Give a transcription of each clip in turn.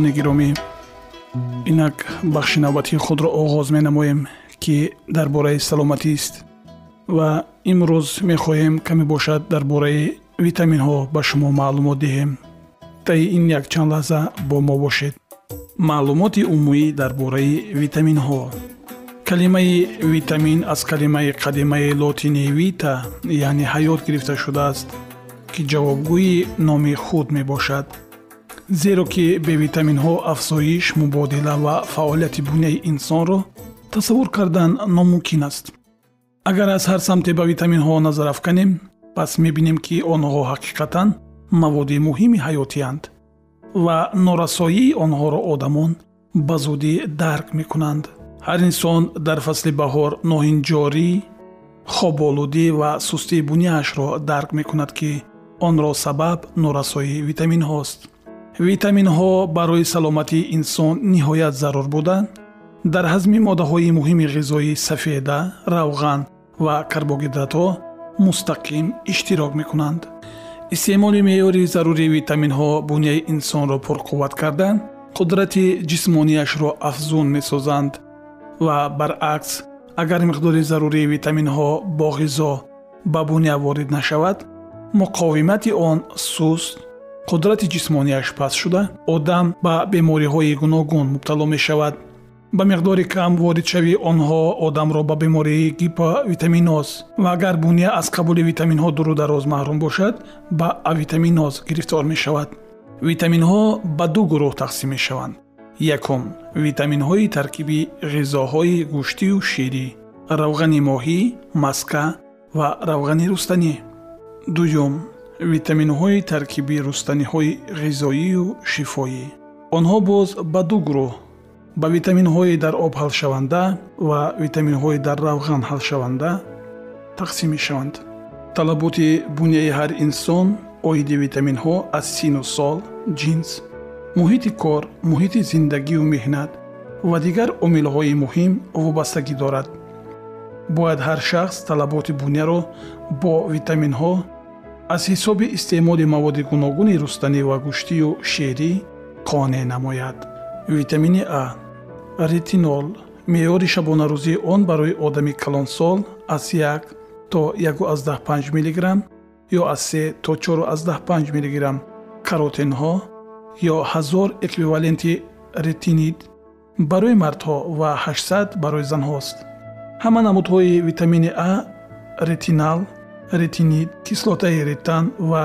шунавандагони гиромӣ инак бахши навбатии худро оғоз менамоем ки дар бораи саломатист ва имрӯз мехоҳем каме бошад дар бораи витаминҳо ба шумо маълумот диҳем. Таи ин якчанд лаҳза бо мо бошед. Маълумоти умумӣ дар бораи витаминҳо. Калимаи витамин аз калимаи қадимаи лотини вита яъне ҳаёт гирифта шудааст ки ҷавобгӯи номи худ мебошад зеро ки бевитаминҳо афзоиш мубодила ва фаъолияти буняи инсонро тасаввур кардан номумкин аст. Агар аз ҳар самте ба витаминҳо назар афканем пас мебинем ки онҳо ҳақиқатан маводи муҳими ҳаётиянд ва норасоии онҳоро одамон ба зудӣ дарк мекунанд. Ҳар инсон дар фасли баҳор ноҳинҷорӣ хоболудӣ ва сустии буняашро дарк мекунад ки онро сабаб норасоии витаминҳост витаминҳо барои саломатии инсон ниҳоят зарур буда. Дар ҳазми моддаҳои муҳими ғизоӣ сафеда равған ва карбогидратҳо мустақим иштирок мекунанд. Истеъмоли меъёри зарурии витаминҳо буняи инсонро пурқувват карда қудрати ҷисмонияшро афзун месозанд ва баръакс агар миқдори зарурии витаминҳо бо ғизо ба буня ворид нашавад муқовимати он суст қудрати ҷисмонияш паст шуда одам ба бемориҳои гуногун мубтало мешавад. Ба миқдори кам воридшавии онҳо одамро ба бемории гиповитаминоз ва агар буния аз қабули витаминҳо дуру дароз маҳрум бошад ба авитаминоз гирифтор мешавад. Витаминҳо ба ду гурӯҳ тақсим мешаванд. Якум витаминҳои таркиби ғизоҳои гӯштию ширӣ равғани моҳӣ маска ва равғани рустанӣ дуюм витаминҳои таркиби рустаниҳои ғизоию шифоӣ. Онҳо боз ба ду гурӯҳ ба витаминҳои дар об ҳалшаванда ва витаминҳои дар равған ҳалшаванда тақсим мешаванд. Талаботи буняи ҳар инсон оиди витаминҳо аз сину сол ҷинс муҳити кор муҳити зиндагию меҳнат ва дигар омилҳои муҳим вобастагӣ дорад. Бояд ҳар шахс талаботи буняро бо витаминҳо аз ҳисоби истеъмоли маводи гуногуни рустанӣ ва гӯштию шерӣ қонеъ намояд. Витамини а ретинол меъёри шабонарӯзии он барои одами калонсол аз 1 то 15 мграм ё аз 3 то 45 мграм каротинҳо ё ҳазор эквиваленти ретинид барои мардҳо ва 800 барои занҳост. Ҳама намудҳои витамини а ретинал ретинид кислотаи ретан ва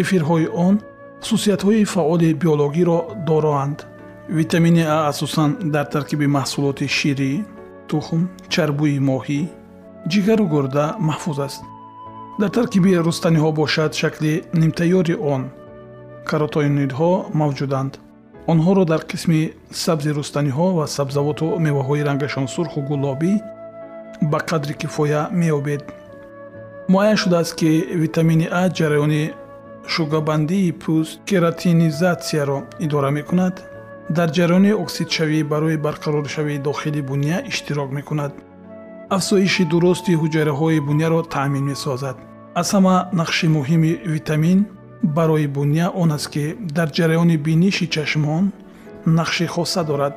эфирҳои он хусусиятҳои фаъоли биологиро дороанд. Витамини а асосан дар таркиби маҳсулоти ширӣ тухм чарбӯи моҳӣ ҷигару гурда маҳфуз аст. Дар таркиби рустаниҳо бошад шакли нимтайёри он каротоинидҳо мавҷуданд. Онҳоро дар қисми сабзи рустаниҳо ва сабзавоту меваҳои рангашон сурху гулобӣ ба қадри кифоя меёбед муайян шудааст ки витамини а ҷараёни шугабандии пӯст кератинизатсияро идора мекунад. Дар ҷараёни оксидшавӣ барои барқароршавии дохили буня иштирок мекунад. Афзоиши дурусти ҳуҷайраҳои буняро таъмин месозад. Аз ҳама нақши муҳими витамин барои буня он аст ки дар ҷараёни биниши чашмон нақши хоса дорад.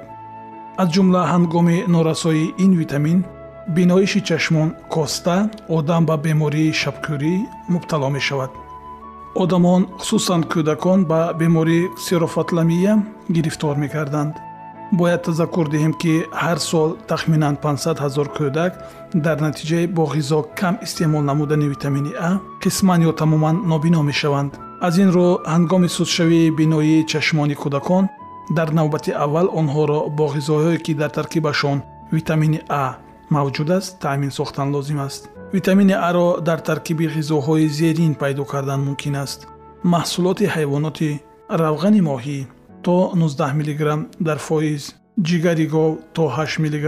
Аз ҷумла ҳангоми норасоии ин витамин биноиши чашмон коста одам ба бемории шабкӯрӣ мубтало мешавад. Одамон хусусан кӯдакон ба бемории ксерофатламия гирифтор мекарданд. Бояд тазаккур диҳем ки ҳар сол тахминан 500 ҳазор кӯдак дар натиҷаи бо ғизо кам истеъмол намудани витамини а қисман ё тамоман нобино мешаванд. Аз ин рӯ ҳангоми судшавии биноии чашмони кӯдакон дар навбати аввал онҳоро бо ғизоҳое ки дар таркибашон витамини а мавҷуд аст таъмин сохтан лозим аст витамини аро дар таркиби ғизоҳои зерин пайдо кардан мумкин аст маҳсулоти ҳайвоноти равғани моҳӣ то 19 мг дар фоиз ҷигари гов то 8 мг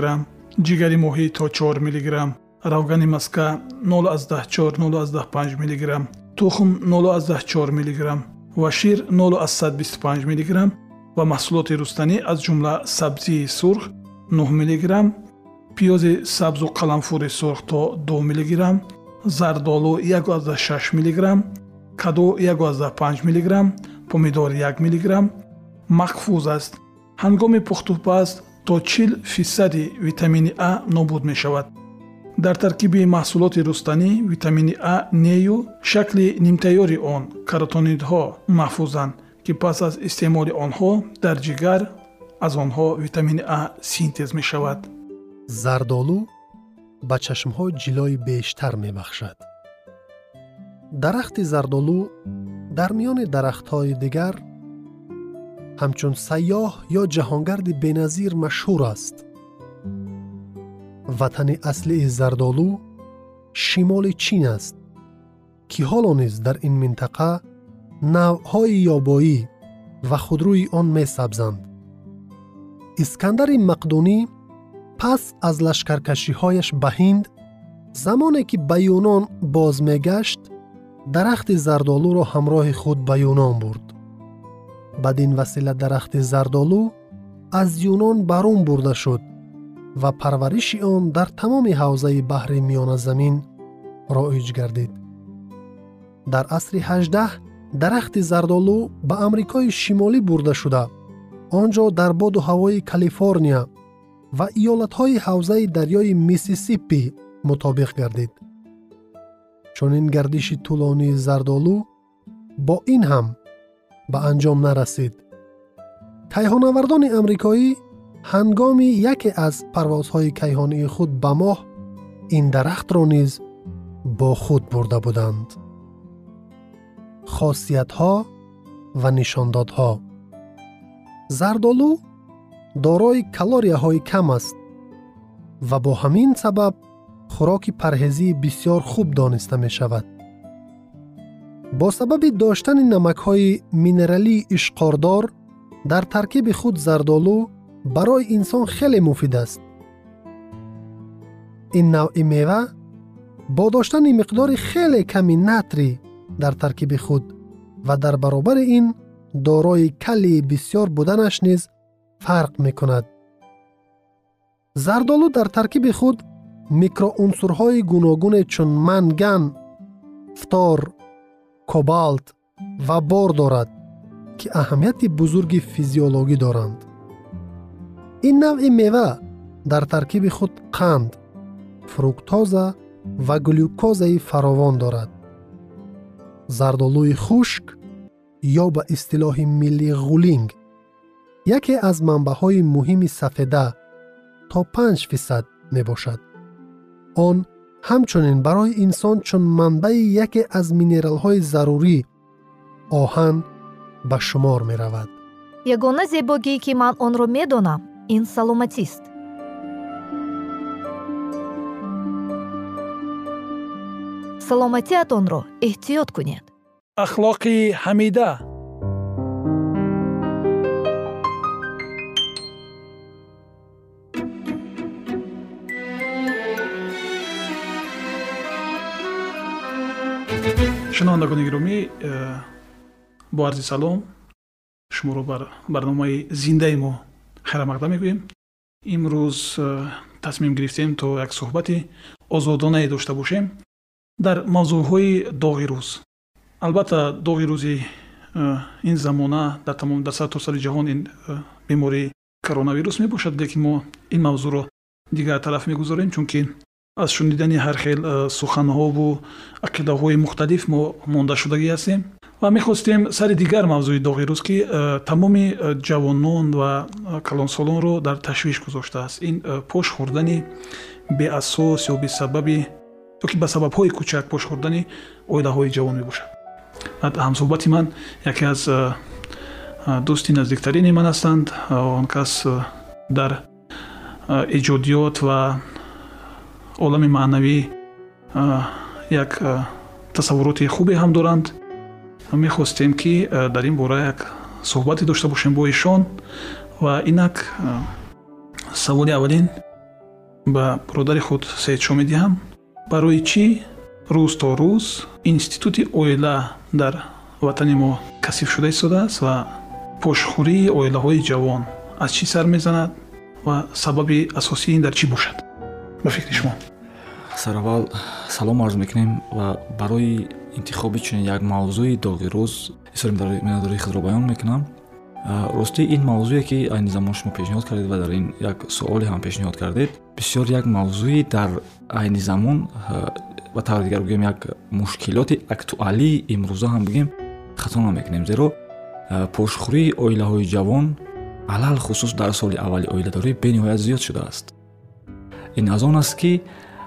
ҷигари моҳӣ то 4 мг равгани маска 04 05 мг тухм 04 мг ва шир 0125 мг ва маҳсулоти рустанӣ аз ҷумла сабзии сурх 9 мг пиёзи сабзу қаламфури сурх то 2 мг зардолу 16 мг каду 15 мг помидор 1 мг махфуз аст. Ҳангоми пухтупаз то чил фисади витамини а нобуд мешавад. Дар таркиби маҳсулоти рустанӣ витамини а нею шакли нимтайёри он каротонидҳо маҳфузанд ки пас аз истеъмоли онҳо дар ҷигар аз онҳо витамини а синтез мешавад зардолу ба чашмҳо ҷилои бештар мебахшад. Дарахти зардолу дар миёни дарахтҳои дигар ҳамчун сайёҳ ё ҷаҳонгарди беназир машҳур аст. Ватани аслии зардолу шимоли чин аст ки ҳоло низ дар ин минтақа навъҳои ёбоӣ ва худрӯи он месабзанд. Искандари мақдунӣ пас аз лашкаркашиҳояш ба ҳинд замоне ки ба юнон боз мегашт дарахти зардолуро ҳамроҳи худ ба юнон бурд. Бадин васила дарахти зардолу аз юнон барун бурда шуд ва парвариши он дар тамоми ҳавзаи баҳри миёназамин роиҷ гардид. Дар асри ҳаждаҳ дарахти зардолу ба амрикои шимолӣ бурда шуда. Он ҷо дар боду ҳавои калифорния ва иёлатҳои ҳавзаи дарёи миссисиппи мутобиқ гардид чунин гардиши тӯлонии зардолу бо ин ҳам ба анҷом нарасид кайҳонавардони амрикоӣ ҳангоми яке аз парвозҳои кайҳонии худ ба моҳ ин дарахтро низ бо худ бурда буданд хосиятҳо ва нишондодҳо зардолу дорои калорияҳои кам аст ва бо ҳамин сабаб хӯроки парҳезии бисьёр хуб дониста мешавад. Бо сабаби доштани намакҳои минералии ишқордор дар таркиби худ зардолу барои инсон хеле муфид аст. Ин навъи мева бо доштани миқдори хеле ками натрӣ дар таркиби худ ва дар баробари ин дорои калии бисьёр буданаш низ фарқ мекунад. Зардолу дар таркиби худ микроунсурҳои гуногуне чун манган фтор кобалт ва бор дорад ки аҳамияти бузурги физиологӣ доранд. Ин навъи мева дар таркиби худ қанд фруктоза ва глюкозаи фаровон дорад. Зардолӯи хушк ё ба истилоҳи милли ғулинг яке аз манбаъҳои муҳими сафеда то 5 фисад мебошад. Он ҳамчунин барои инсон чун манбаи яке аз минералҳои зарурӣ оҳан ба шумор меравад. Ягона зебогӣ ки ман онро медонам ин саломатист. Саломатиатонро эҳтиёт кунед. Ахлоқи ҳамида шунавандагони гиромӣ э, бо арзи салом шуморо бар барномаи зиндаи мо хайрамақдам мегӯем. Имрӯз э, тасмим гирифтем то як суҳбати озодонае дошта бошем. Дар мавзӯъҳои доғи рӯз. Албатта доғи рӯзи э, ин замона дар тамом дар сартосари ҷаҳон ин бемории коронавирус мебошад лекин мо ин мавзӯъро дигар тараф мегузорем чунки аз шунидани ҳар хел суханҳову ақидаҳои мухталиф мо мондашудагӣ ҳастем ва мехостем сари дигар мавзӯи доғи рӯз ки э, тамоми э, ҷавонон ва э, калонсолонро дар ташвиш гузоштааст. Ин пош хӯрдани беасос ё бесабаби ёки ба сабабҳои кӯчак пош хӯрдани оилаҳои ҷавон мебошад. Ҳамсӯҳбати ман яке аз дӯсти наздиктарини ман ҳастанд. Он кас дар эҷодиёт ва олами маънавӣ як тасаввуроти хубе ҳам доранд. Мехостем ки дар ин бора як суҳбате дошта бошем бо ишон ва инак саволи аввалин ба бародари худ саидшо медиҳам. Барои чӣ? Рӯз то рӯз институти оила дар ватани мо касиф шуда истодааст ва пошхӯрии оилаҳои ҷавон аз чӣ сар мезанад ва сабаби асосии ин дар чӣ бошад ба фикри шумо. Сараввал салом арз мекунем ва барои интихоби чунин як мавзӯи доғи рӯз исори миннатдории худро баён мекунам. Ростӣ ин мавзӯе ки айни замон шумо пешниҳод кардед ва дар ин як суоле ҳам пешниҳод кардед бисёр як мавзӯи дар айни замон ба таври дигар бигӯем як мушкилоти актуалии имрӯза ҳам бигӯем хато намекунем зеро пошхӯрии оилаҳои ҷавон алал хусус дар соли аввали оиладорӣ бениҳоят зиёд шудааст ин аз он аст ки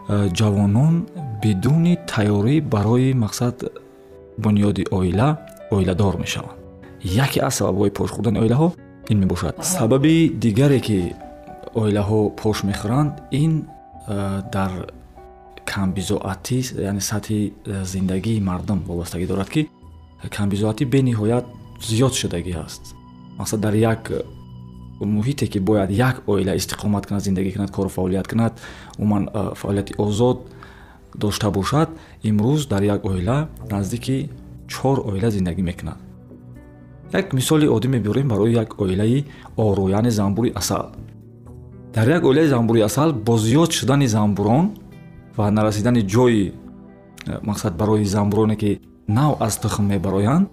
ҷавонон бидуни тайёрӣ барои мақсад бунёди оила оиладор мешаванд. Яке аз сабабҳои пош хӯрдани оилаҳо ин мебошад. Сабаби дигаре ки оилаҳо пош мехӯранд ин дар камбизоатӣ яъне сатҳи зиндагии мардум вобастагӣ дорад ки камбизоатӣ бениҳоят зиёд шудагӣ аст. Мақсад дар як муҳите ки бояд як оила истиқомат кунад зиндагӣ кунад кору фаъолият кунад умуман фаъолияти озод дошта бошад имрӯз дар як оила наздики чор оила зиндагӣ мекунад. Як мисоли оддӣ мебиёрем барои як оилаи ору яъне занбури асал. Дар як оилаи занбури асал бо зиёд шудани занбурон ва нарасидани ҷои мақсад барои занбуроне ки нав аз тухм мебароянд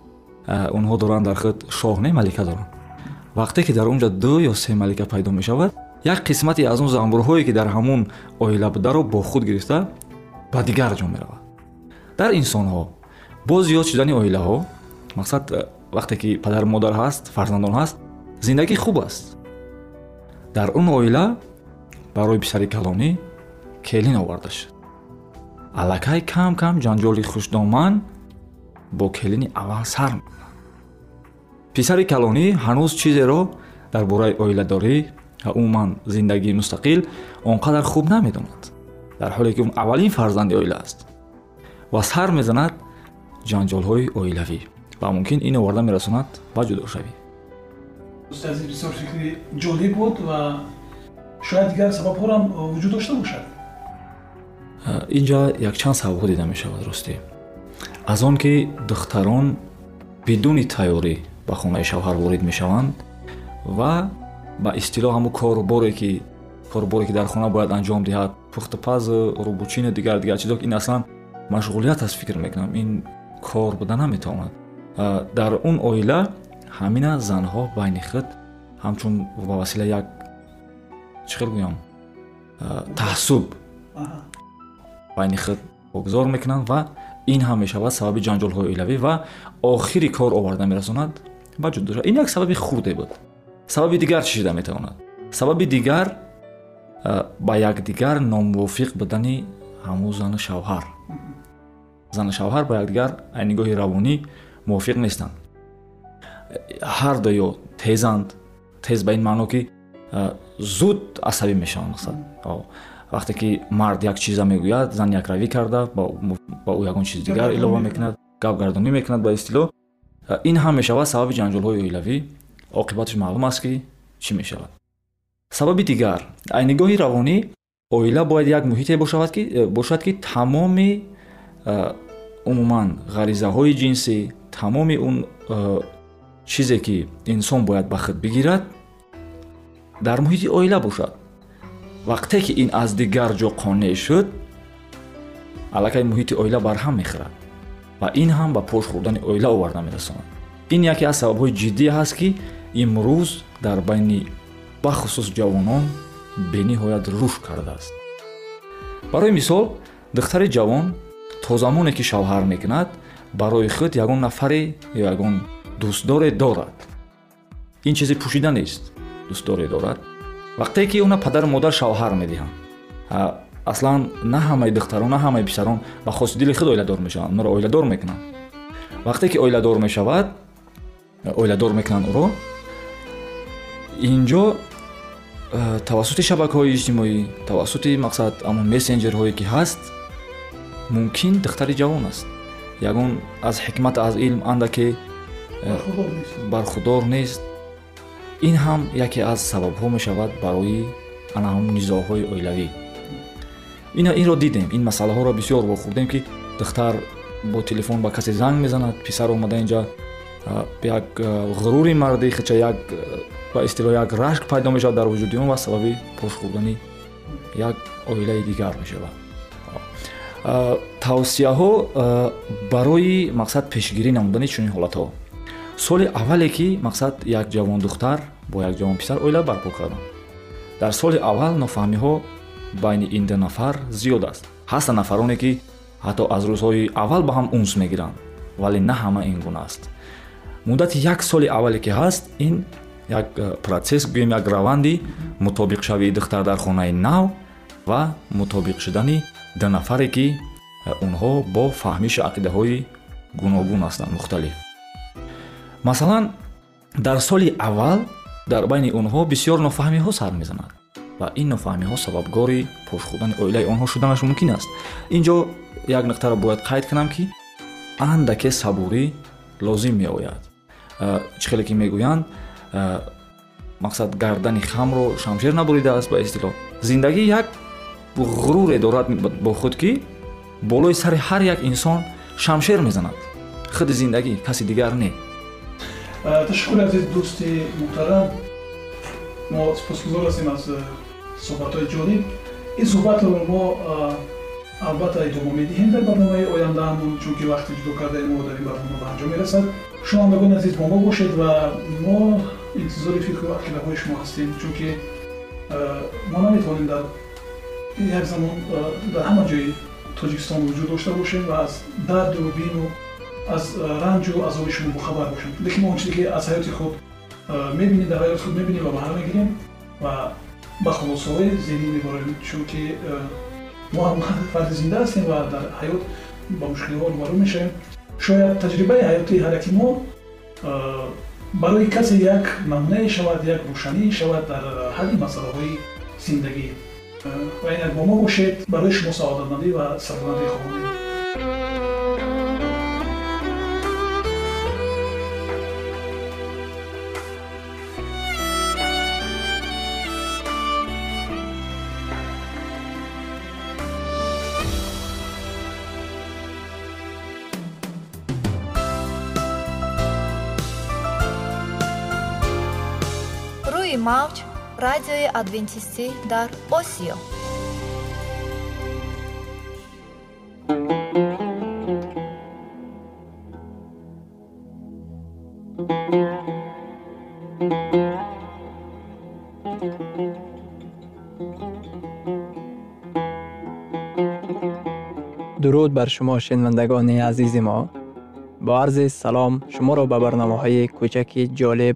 онҳо доранд дар худ шоҳ не малика доранд вақте ки дар онҷа ду ё се малика пайдо мешавад як қисмате аз он занбурҳое ки дар ҳамун оила бударо бо худ гирифта ба дигар ҷо меравад. Дар инсонҳо бо зиёд шудани оилаҳо мақсад э, вақте ки падару модар ҳаст фарзандон ҳаст зиндагӣ хуб аст. Дар он оила барои писари калонӣ келин оварда шуд. Аллакай кам кам ҷанҷоли хушдоман бо келини аввал сар писари калонӣ ҳанӯз чизеро дар бораи оиладорӣ ва умуман зиндагии мустақил он қадар хуб намедонад. Дар ҳоле ки он аввалин фарзанди оила аст ва сар мезанад ҷанҷолҳои оилавӣ ва мумкин ин оварда мерасонад ба ҷудошавӣ бисёр фикри ҷолиб буд ва шояд дигар сабабҳорам вуҷуд дошта бошад? Инҷа якчанд сабабҳо дида мешавад ростӣ аз он ки духтарон бидуни тайёрӣ ба хонаи шавҳар ворид мешаванд ва ба истилоҳ ҳамун коруборе ки коруборе ки дар хона бояд анҷом диҳад пухтупаз рубучини дигар дигар чизо ин аслан машғулият аст фикр мекунам. Ин кор буда наметавонад. Дар он оила ҳамина занҳо байни худ ҳамчун ба васила як чӣ хел гӯям? Таҳсуб байни худ богузор мекунанд ва ин ҳам мешавад сабаби ҷанҷолҳои оилавӣ ва охири кор оварда мерасонад ба ҷудо ин як сабаби хурде буд. Сабаби дигар чӣ шуда метавонад? Сабаби дигар ба якдигар номувофиқ будани ҳамун зану шавҳар. Зану шавҳар ба якдигар аз нигоҳи равонӣ мувофиқ нестанд. Ҳар дуё тезанд тез ба ин маъно ки зуд асабӣ мешаванд мақсад вақте ки мард як чиза мегӯяд зан якравӣ карда ба ӯ ягон чизи дигар илова мекунад гапгардонӣ мекунад ба истилоҳ ин ҳам мешавад сабаби ҷанҷолҳои оилавӣ. Оқибаташ маълум аст ки чӣ мешавад? Сабаби дигар. Аз нигоҳи равонӣ оила бояд як муҳите э, бошад ки тамоми э, умуман ғаризаҳои ҷинсӣ тамоми он э, чизе ки инсон бояд ба худ бигирад дар муҳити оила бошад. Вақте ки ин аз дигар ҷо қонеъ шуд аллакай муҳити оила барҳам мехӯрад ва ин ҳам ба пош хӯрдани оила оварда мерасонад. Ин яке аз сабабҳои ҷиддӣ ҳаст ки имрӯз дар байни бахусус ҷавонон бениҳоят рушд кардааст. Барои мисол духтари ҷавон то замоне ки шавҳар мекунад барои худ ягон нафаре ё ягон дӯстдоре дорад. Ин чизи пӯшида нест дӯстдоре дорад. Вақте ки она падару модар шавҳар медиҳанд аслан на ҳамаи духтарон на ҳамаи писарон ба хоси дили худ оиладор мешаванд онро оиладор мекунанд вақте ки оиладор мешавад оиладор мекунанд ӯро инҷо э, тавассути шабакаҳои иҷтимоӣ тавассути мақсад амон мессенҷерҳое ки ҳаст мумкин духтари ҷавон аст. Ягон аз ҳикмат аз илм андаке э, бархудор нест. ин ҳам яке аз сабабҳо мешавад барои анаҳум низоъҳои оилавӣ инро дидем. Ин масъалаҳоро бисёр вохӯрдем ки духтар бо телефон ба касе занг мезанад. Писар омада инҷа як ғурури марди хича як ба истилоҳ як рашк пайдо мешавад дар вуҷуди он ва сабаби пош хӯрдани як оилаи дигар мешавад. Тавсияҳо барои мақсад пешгирӣ намудани чунин ҳолатҳо. Соли аввале ки мақсад як ҷавон духтар бо як ҷавон писар оила барпо карданд. Дар соли аввал нофаҳмиҳо байни ин ду нафар зиёд аст. Ҳастанд нафароне ки ҳатто аз рӯзҳои аввал ба ҳам унс мегиранд вале на ҳама ин гуна аст. Муддати як соли аввале ки ҳаст ин як э, протсесс гӯем як раванди мутобиқшавии духтар дар хонаи нав ва мутобиқ шудани ду нафаре ки э, онҳо бо фаҳмиши ақидаҳои гуногун ҳастанд мухталиф. Масалан дар соли аввал дар байни онҳо бисёр нофаҳмиҳо сар мезанад ва ин нофаҳмиҳо сабабгори пошхӯрдани оилаи онҳо шуданаш мумкин аст. Инҷо як нуқтаро бояд қайд кунам ки андаке сабурӣ лозим меояд. Чӣ хеле ки мегӯянд? Мақсад гардани хамро шамшер набуридааст ба истилоҳ зиндагӣ як ғуруре дорад бо худ ки болои сари ҳар як инсон шамшер мезанад. Худи зиндагӣ каси дигар не. Ташаккур азиз дӯсти муҳтарам мо сипосгузор ҳастем аз суҳбатҳои ҷолиб ин суҳбатро мо албатта идома медиҳем дар барномаи ояндаамон чунки вақти ҷудо кардаи мо дар ин барнома ба анҷом мерасад шунавандагон азиз бо мо бошед ва мо интизори фикру ақидаҳои шумо ҳастем чунки мо наметавонем дар як замон дар ҳама ҷои тоҷикистон вуҷуд дошта бошем ва аз дарду бину аз ранҷу азоби шумо бохабар бошем лекин мо он чизе ки аз ҳаёти худ мебинем дар ҳаёти худ мебинем ва баҳра мегирем ва ба хулосаҳои зеҳнӣ меборем чунки мо ҳам фарди зинда ҳастем ва дар ҳаёт ба мушкилиҳо рӯбарӯ мешавем. Шояд таҷрибаи ҳаётии ҳар яки мо барои касе як намунае шавад як рӯшанӣ шавад дар ҳалли масъалаҳои зиндагӣ. Ва инак бо мо бошед барои шумо саодатмандӣ ва ماوچ رادیوی ادینتیست در آسیا. درود بر شما شنوندگان عزیز ما با عرض سلام شما را به برنامه های کوچک جالب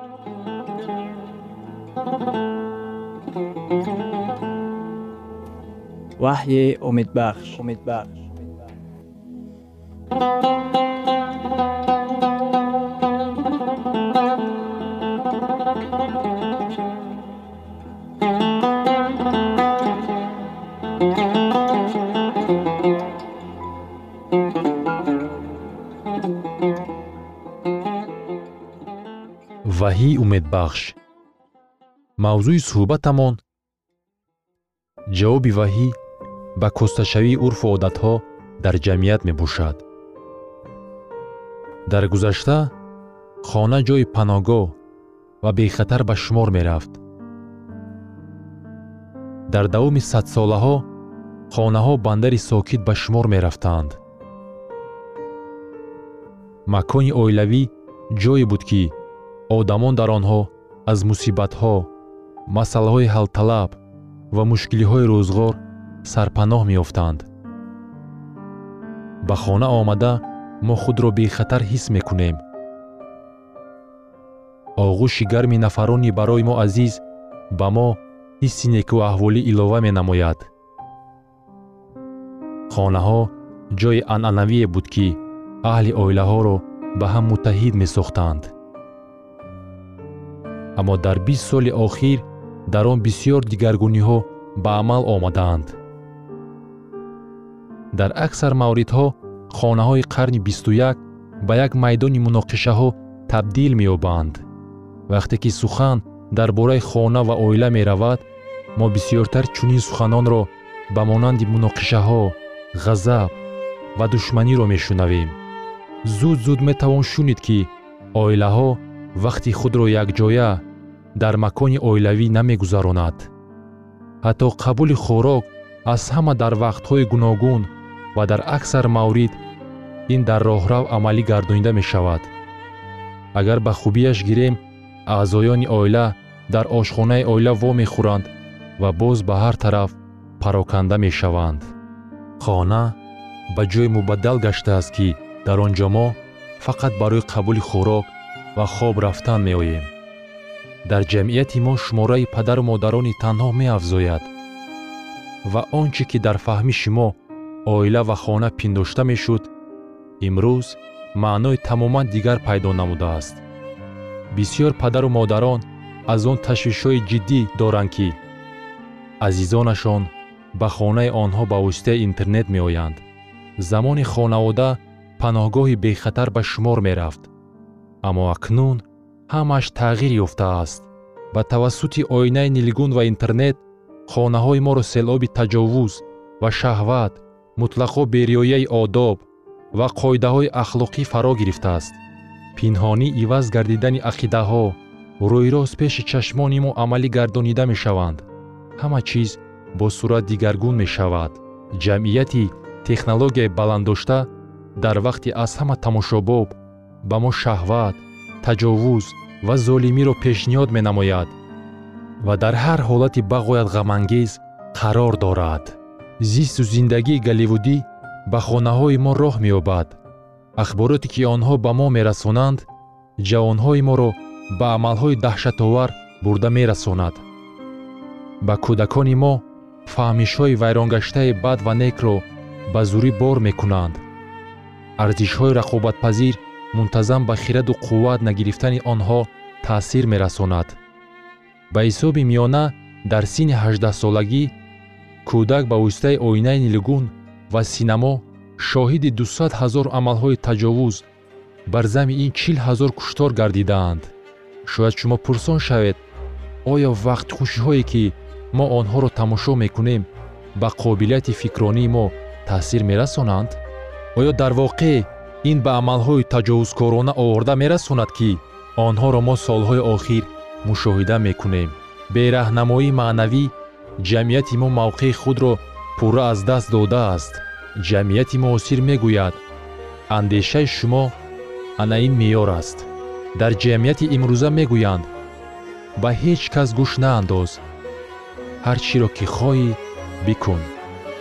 таъин кардааст ваҳйи умедбахш умедбахш ваҳӣ умедбахш мавзӯи суҳбатамон ҷавоби ваҳӣ ба косташавии урфу одатҳо дар ҷамъият мебошад. Дар гузашта хона ҷойи паноҳгоҳ ва бехатар ба шумор мерафт. Дар давоми садсолаҳо хонаҳо бандари сокит ба шумор мерафтанд макони оилавӣ ҷое буд ки одамон дар онҳо аз мусибатҳо масъалаҳои ҳалталаб ва мушкилиҳои рӯзғор сарпаноҳ меёфтанд ба хона омада мо худро бехатар ҳис мекунем. Оғӯши гарми нафарони барои мо азиз ба мо ҳисси некуаҳволӣ илова менамояд. Хонаҳо ҷойи анъанавие буд ки аҳли оилаҳоро ба ҳам муттаҳид месохтанд аммо дар бист соли охир дар он бисьёр дигаргуниҳо ба амал омадаанд дар аксар мавридҳо хонаҳои қарни бисту як ба як майдони муноқишаҳо табдил меёбанд. Вақте ки сухан дар бораи хона ва оила меравад мо бисьёртар чунин суханонро ба монанди муноқишаҳо ғазаб ва душманиро мешунавем. Зуд зуд метавон шунид ки оилаҳо вақти худро якҷоя дар макони оилавӣ намегузаронад. Ҳатто қабули хӯрок аз ҳама дар вақтҳои гуногун ва дар аксар маврид ин дар роҳрав амалӣ гардонида мешавад. Агар ба хубияш гирем аъзоёни оила дар ошхонаи оила вомехӯранд ва боз ба ҳар тараф пароканда мешаванд. Хона ба ҷое мубаддал гаштааст ки дар он ҷо мо фақат барои қабули хӯрок ва хоб рафтан меоем дар ҷамъияти мо шумораи падару модарони танҳо меафзояд. Ва он чӣ ки дар фаҳми шумо оила ва хона пиндошта мешуд имрӯз маънои тамоман дигар пайдо намудааст. Бисьёр падару модарон аз он ташвишҳои ҷиддӣ доранд ки азизонашон ба хонаи онҳо ба воситаи интернет меоянд. Замони хонавода паноҳгоҳи бехатар ба шумор мерафт. Аммо акнун ҳамааш тағйир ёфтааст. Ба тавассути оинаи нилгун ва интернет хонаҳои моро селоби таҷовуз ва шаҳват мутлақо бериёяи одоб ва қоидаҳои ахлоқӣ фаро гирифтааст. Пинҳонӣ иваз гардидани ақидаҳо рӯйрост пеши чашмони мо амалӣ гардонида мешаванд. Ҳама чиз бо сурат дигаргун мешавад. Ҷамъияти технологияи баланddошта дар вақти аз ҳама тамошобоб ба мо шаҳват таҷовуз ва золимиро пешниҳод менамояд ва дар ҳар ҳолати бағоят ғамангез қарор дорад. Зисту зиндагии голливудӣ ба хонаҳои мо роҳ меёбад. Ахбороте ки онҳо ба мо мерасонанд ҷавонҳои моро ба амалҳои даҳшатовар бурда мерасонад. Ба кӯдакони мо фаҳмишҳои вайронгаштаи бад ва некро ба зурӣ бор мекунанд. Арзишҳои рақобатпазир мунтазам ба хираду қувват нагирифтани онҳо таъсир мерасонад. Ба ҳисоби миёна дар синни ҳаждаҳсолагӣ кӯдак ба воситаи оинаи нилгун ва синамо шоҳиди дусад ҳазор амалҳои таҷовуз бар зами ин чил ҳазор куштор гардидаанд. Шояд шумо пурсон шавед оё вақтхушиҳое ки мо онҳоро тамошо мекунем ба қобилияти фикронии мо таъсир мерасонанд? Оё дар воқеъ ин ба амалҳои таҷовузкорона оварда мерасонад ки онҳоро мо солҳои охир мушоҳида мекунем. Бераҳнамоии маънавӣ ҷамъияти мо мавқеи худро пурра аз даст додааст. Ҷамъияти муосир мегӯяд. Андешаи шумо ана ин меъёр аст. Дар ҷамъияти имрӯза мегӯянд. Ба ҳеҷ кас гӯш наандоз. Ҳар чиро ки хоҳӣ бикун.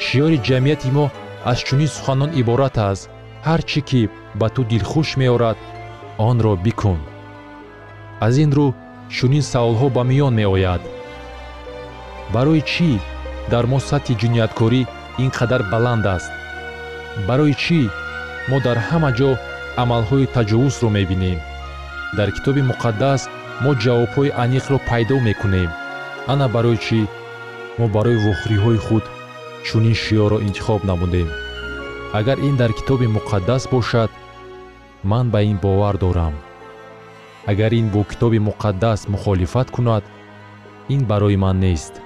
Шиёри ҷамъияти мо аз чунин суханон иборат аст ҳар чӣ ки ба ту дилхуш меорад онро бикун аз ин рӯ чунин саволҳо ба миён меояд. Барои чӣ дар мо сатҳи ҷинояткорӣ ин қадар баланд аст? Барои чӣ мо дар ҳама ҷо амалҳои таҷовузро мебинем? Дар китоби муқаддас мо ҷавобҳои аниқро пайдо мекунем. Ана барои чӣ? Мо барои вохӯриҳои худ чунин шиёрро интихоб намудем агар ин дар китоби муқаддас бошад ман ба ин бовар дорам. Агар ин бо китоби муқаддас мухолифат кунад ин барои ман нест.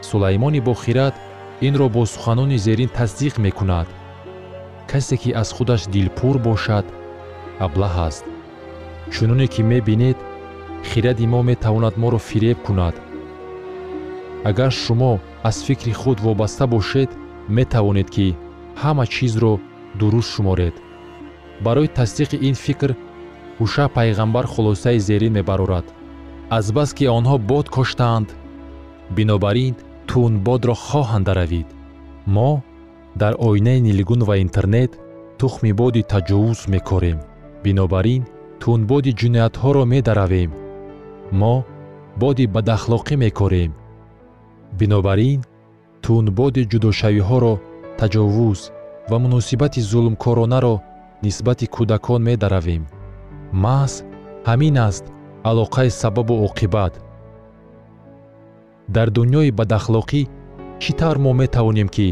Сулаймони бохират инро бо суханони зерин тасдиқ мекунад. Касе ки аз худаш дилпур бошад аблаҳ аст. Чуноне ки мебинед хиради мо метавонад моро фиреб кунад. Агар шумо аз фикри худ вобаста бошед метавонед ки ҳама чизро дуруст шуморед. Барои тасдиқи ин фикр ҳуша пайғамбар хулосаи зерин мебарорад. Азбаски онҳо бод коштаанд бинобар ин тунбодро хоҳанд даравид. Мо дар оинаи нилгун ва интернет тухми боди таҷовуз мекорем. Бинобар ин тунбоди ҷиноятҳоро медаравем. Мо боди бадахлоқӣ мекорем. Бинобар ин тунбоди ҷудошавиҳоро таҷовуз ва муносибати зулмкоронаро нисбати кӯдакон медаравем. Маҳз ҳамин аст алоқаи сабабу оқибат. Дар дуньёи бадахлоқӣ чӣ тавр мо метавонем ки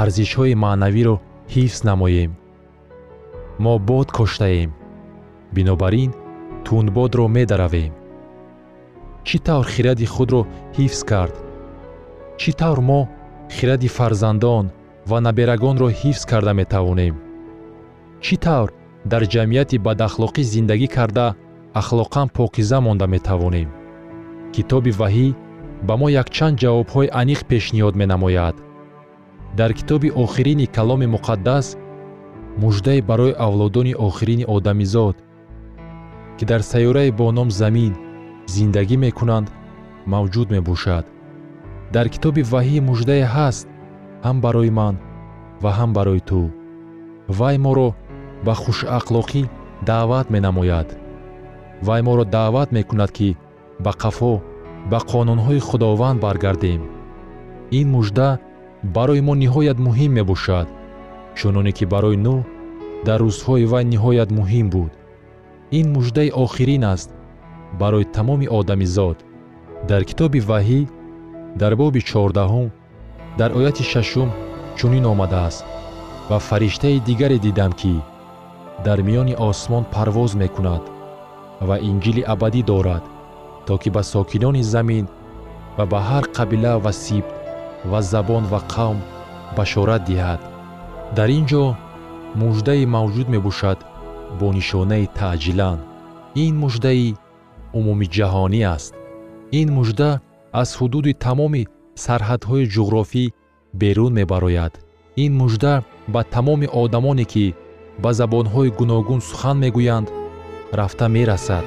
арзишҳои маънавиро ҳифз намоем? Мо бод коштаем. Бинобар ин тунбодро медаравем. Чӣ тавр хиради худро ҳифз кард? Чӣ тавр мо хиради фарзандон ва наберагонро ҳифз карда метавонем. Чӣ тавр? Дар ҷамъияти бадахлоқӣ зиндагӣ карда ахлоқан покиза монда метавонем. Китоби ваҳӣ ба мо якчанд ҷавобҳои аниқ пешниҳод менамояд. Дар китоби охирини каломи муқаддас муждае барои авлодони охирини одамизод ки дар сайёраи бо ном замин зиндагӣ мекунанд мавҷуд мебошад. Дар китоби ваҳӣ муждае ҳаст ҳам барои ман ва ҳам барои ту. Вай моро ба хушахлоқӣ даъват менамояд. Вай моро даъват мекунад ки ба қафо ба қонунҳои худованд баргардем. Ин мужда барои мо ниҳоят муҳим мебошад чуноне ки барои нӯҳ дар рӯзҳои вай ниҳоят муҳим буд. Ин муждаи охирин аст барои тамоми одамизод. Дар китоби ваҳӣ дар боби чордаҳум дар ояти шашум чунин омадааст ва фариштаи дигаре дидам ки дар миёни осмон парвоз мекунад ва инҷили абадӣ дорад то ки ба сокинони замин ва ба ҳар қабила ва сибт ва забон ва қавм башорат диҳад. Дар ин ҷо муждае мавҷуд мебошад бо нишонаи таъҷилан. Ин муждаи умумиҷаҳонӣ аст. Ин мужда аз ҳудуди тамоми сарҳадҳои ҷуғрофӣ берун мебарояд. ин мужда ба тамоми одамоне ки ба забонҳои гуногун сухан мегӯянд рафта мерасад.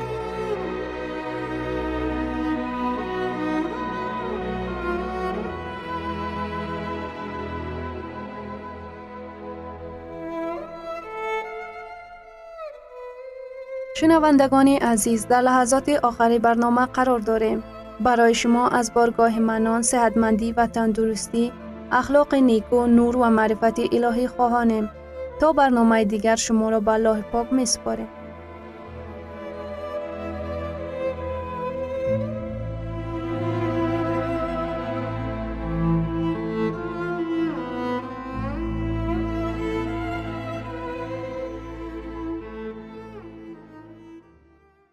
Шунавандагони азиз дар лаҳазоти охари барнома қарор дорем барои шумо аз боргоҳи манон сеҳатмандӣ ва тандурустӣ ахлоқи неку нур ва маърифати илоҳӣ хоҳонем то барномаи дигар шуморо ба аллоҳи пок месупорем